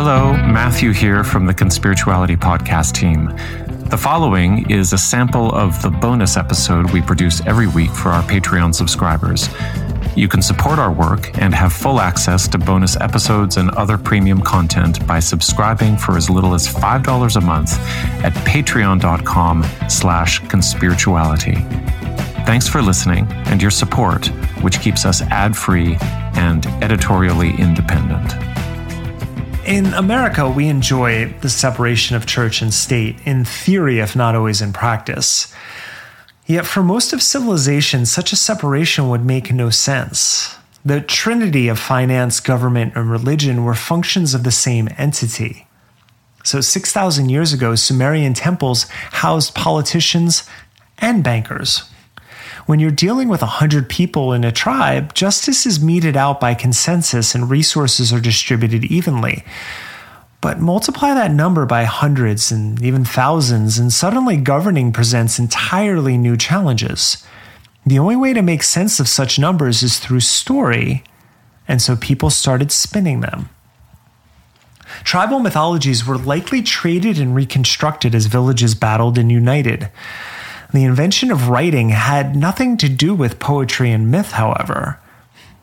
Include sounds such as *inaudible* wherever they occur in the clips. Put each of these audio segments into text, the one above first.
Hello, Matthew here from the Conspirituality Podcast team. The following is a sample of the bonus episode we produce every week for our Patreon subscribers. You can support our work and have full access to bonus episodes and other premium content by subscribing for as little as $5 a month at patreon.com slash conspirituality. Thanks for listening and your support, which keeps us ad-free and editorially independent. In America, we enjoy the separation of church and state, in theory, if not always in practice. Yet, for most of civilization, such a separation would make no sense. The trinity of finance, government, and religion were functions of the same entity. So, 6,000 years ago, Sumerian temples housed politicians and bankers. When you're dealing with 100 people in a tribe, justice is meted out by consensus and resources are distributed evenly. But multiply that number by hundreds and even thousands, and suddenly governing presents entirely new challenges. The only way to make sense of such numbers is through story, and so people started spinning them. Tribal mythologies were likely traded and reconstructed as villages battled and united. The invention of writing had nothing to do with poetry and myth, however.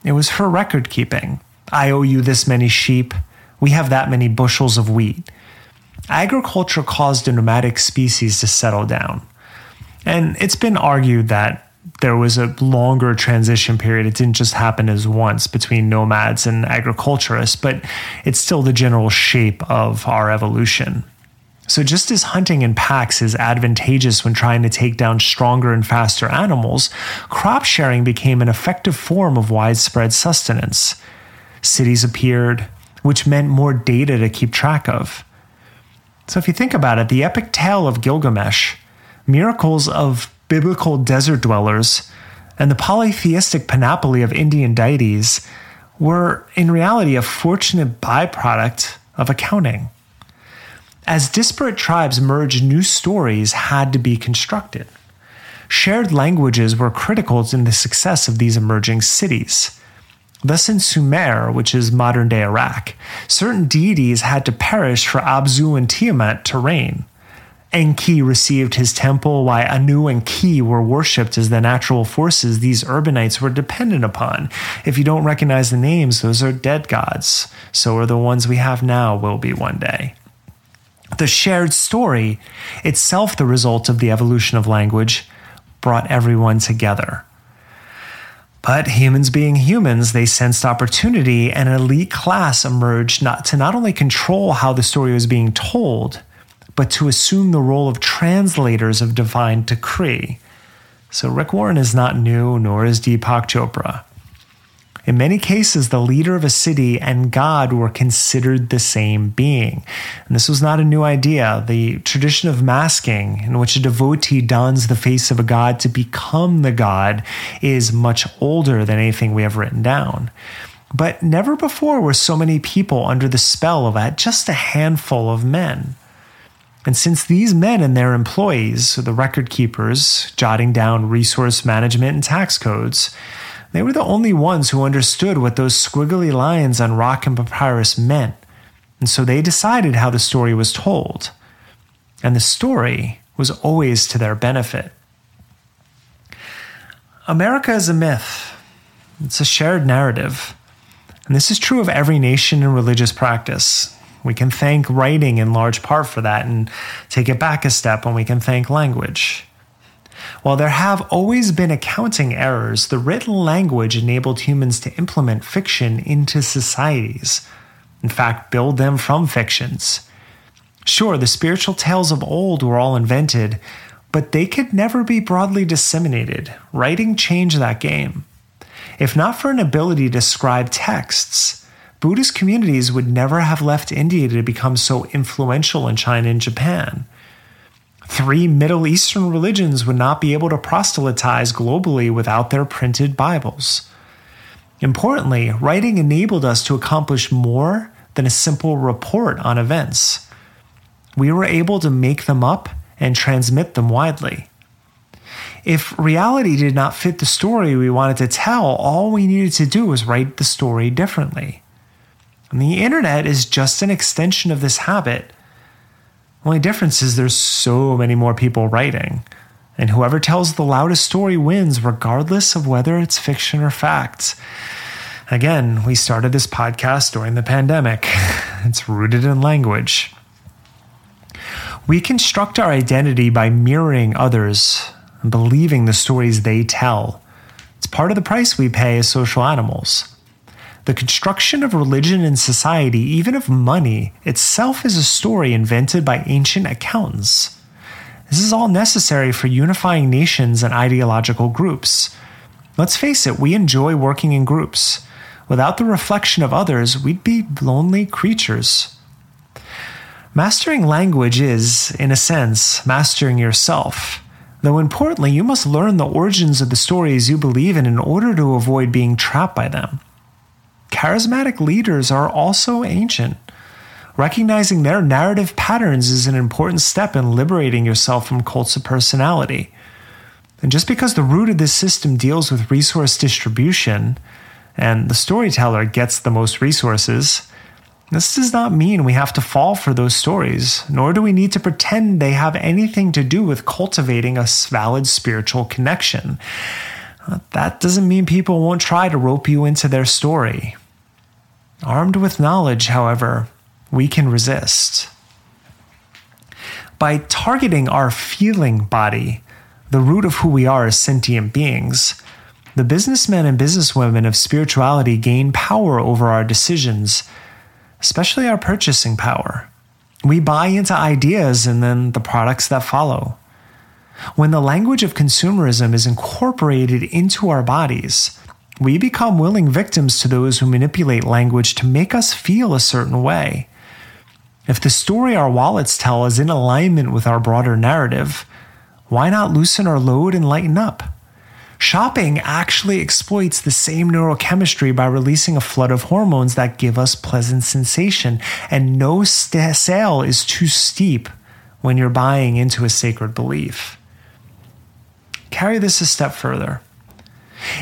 It was for record keeping. I owe you this many sheep. We have that many bushels of wheat. Agriculture caused a nomadic species to settle down. And it's been argued that there was a longer transition period. It didn't just happen as once between nomads and agriculturists, but it's still the general shape of our evolution. So, just as hunting in packs is advantageous when trying to take down stronger and faster animals, crop sharing became an effective form of widespread sustenance. Cities appeared, which meant more data to keep track of. So, if you think about it, the epic tale of Gilgamesh, miracles of biblical desert dwellers, and the polytheistic panoply of Indian deities were in reality a fortunate byproduct of accounting. As disparate tribes merged, new stories had to be constructed. Shared languages were critical in the success of these emerging cities. Thus, in Sumer, which is modern day Iraq, certain deities had to perish for Abzu and Tiamat to reign. Enki received his temple, while Anu and Ki were worshipped as the natural forces these urbanites were dependent upon. If you don't recognize the names, those are dead gods. So are the ones we have now, will be one day. The shared story, itself the result of the evolution of language, brought everyone together. But humans being humans, they sensed opportunity, and an elite class emerged not to not only control how the story was being told, but to assume the role of translators of divine decree. So Rick Warren is not new, nor is Deepak Chopra. In many cases, the leader of a city and God were considered the same being. And this was not a new idea. The tradition of masking, in which a devotee dons the face of a god to become the god, is much older than anything we have written down. But never before were so many people under the spell of just a handful of men. And since these men and their employees, the record keepers, jotting down resource management and tax codes, they were the only ones who understood what those squiggly lines on rock and papyrus meant, and so they decided how the story was told. And the story was always to their benefit. America is a myth, it's a shared narrative. And this is true of every nation and religious practice. We can thank writing in large part for that and take it back a step and we can thank language. While there have always been accounting errors, the written language enabled humans to implement fiction into societies. In fact, build them from fictions. Sure, the spiritual tales of old were all invented, but they could never be broadly disseminated. Writing changed that game. If not for an ability to scribe texts, Buddhist communities would never have left India to become so influential in China and Japan. Three Middle Eastern religions would not be able to proselytize globally without their printed Bibles. Importantly, writing enabled us to accomplish more than a simple report on events. We were able to make them up and transmit them widely. If reality did not fit the story we wanted to tell, all we needed to do was write the story differently. And the internet is just an extension of this habit. Only difference is there's so many more people writing, and whoever tells the loudest story wins, regardless of whether it's fiction or fact. Again, we started this podcast during the pandemic. *laughs* It's rooted in language. We construct our identity by mirroring others and believing the stories they tell. It's part of the price we pay as social animals. The construction of religion and society, even of money, itself is a story invented by ancient accountants. This is all necessary for unifying nations and ideological groups. Let's face it, we enjoy working in groups. Without the reflection of others, we'd be lonely creatures. Mastering language is, in a sense, mastering yourself. Though importantly, you must learn the origins of the stories you believe in in order to avoid being trapped by them charismatic leaders are also ancient. Recognizing their narrative patterns is an important step in liberating yourself from cults of personality. And just because the root of this system deals with resource distribution and the storyteller gets the most resources, this does not mean we have to fall for those stories, nor do we need to pretend they have anything to do with cultivating a valid spiritual connection. Uh, that doesn't mean people won't try to rope you into their story. Armed with knowledge, however, we can resist. By targeting our feeling body, the root of who we are as sentient beings, the businessmen and businesswomen of spirituality gain power over our decisions, especially our purchasing power. We buy into ideas and then the products that follow. When the language of consumerism is incorporated into our bodies, we become willing victims to those who manipulate language to make us feel a certain way. If the story our wallets tell is in alignment with our broader narrative, why not loosen our load and lighten up? Shopping actually exploits the same neurochemistry by releasing a flood of hormones that give us pleasant sensation, and no st- sale is too steep when you're buying into a sacred belief. Carry this a step further.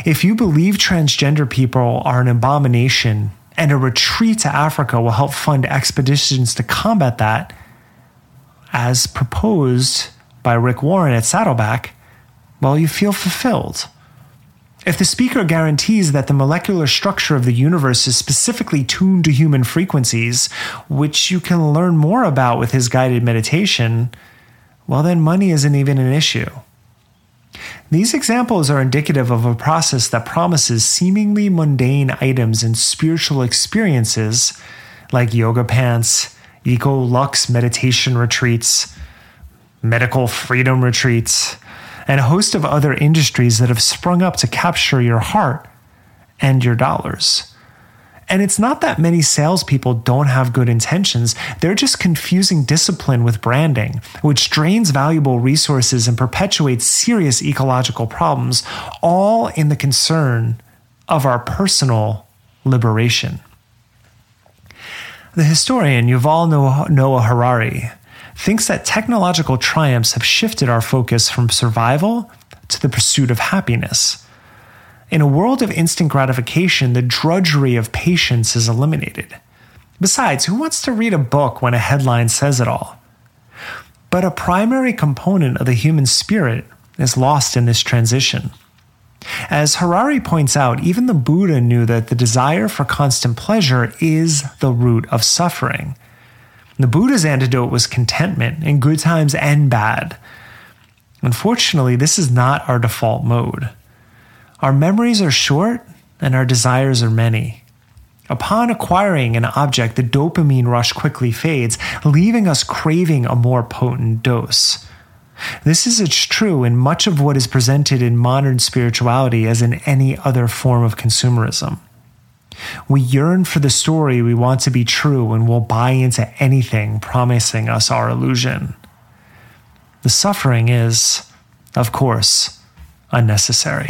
If you believe transgender people are an abomination and a retreat to Africa will help fund expeditions to combat that, as proposed by Rick Warren at Saddleback, well, you feel fulfilled. If the speaker guarantees that the molecular structure of the universe is specifically tuned to human frequencies, which you can learn more about with his guided meditation, well, then money isn't even an issue. These examples are indicative of a process that promises seemingly mundane items and spiritual experiences like yoga pants, eco lux meditation retreats, medical freedom retreats, and a host of other industries that have sprung up to capture your heart and your dollars. And it's not that many salespeople don't have good intentions, they're just confusing discipline with branding, which drains valuable resources and perpetuates serious ecological problems, all in the concern of our personal liberation. The historian Yuval Noah Harari thinks that technological triumphs have shifted our focus from survival to the pursuit of happiness in a world of instant gratification, the drudgery of patience is eliminated. Besides, who wants to read a book when a headline says it all? But a primary component of the human spirit is lost in this transition. As Harari points out, even the Buddha knew that the desire for constant pleasure is the root of suffering. The Buddha's antidote was contentment in good times and bad. Unfortunately, this is not our default mode. Our memories are short and our desires are many. Upon acquiring an object, the dopamine rush quickly fades, leaving us craving a more potent dose. This is true in much of what is presented in modern spirituality as in any other form of consumerism. We yearn for the story we want to be true and will buy into anything promising us our illusion. The suffering is, of course, unnecessary.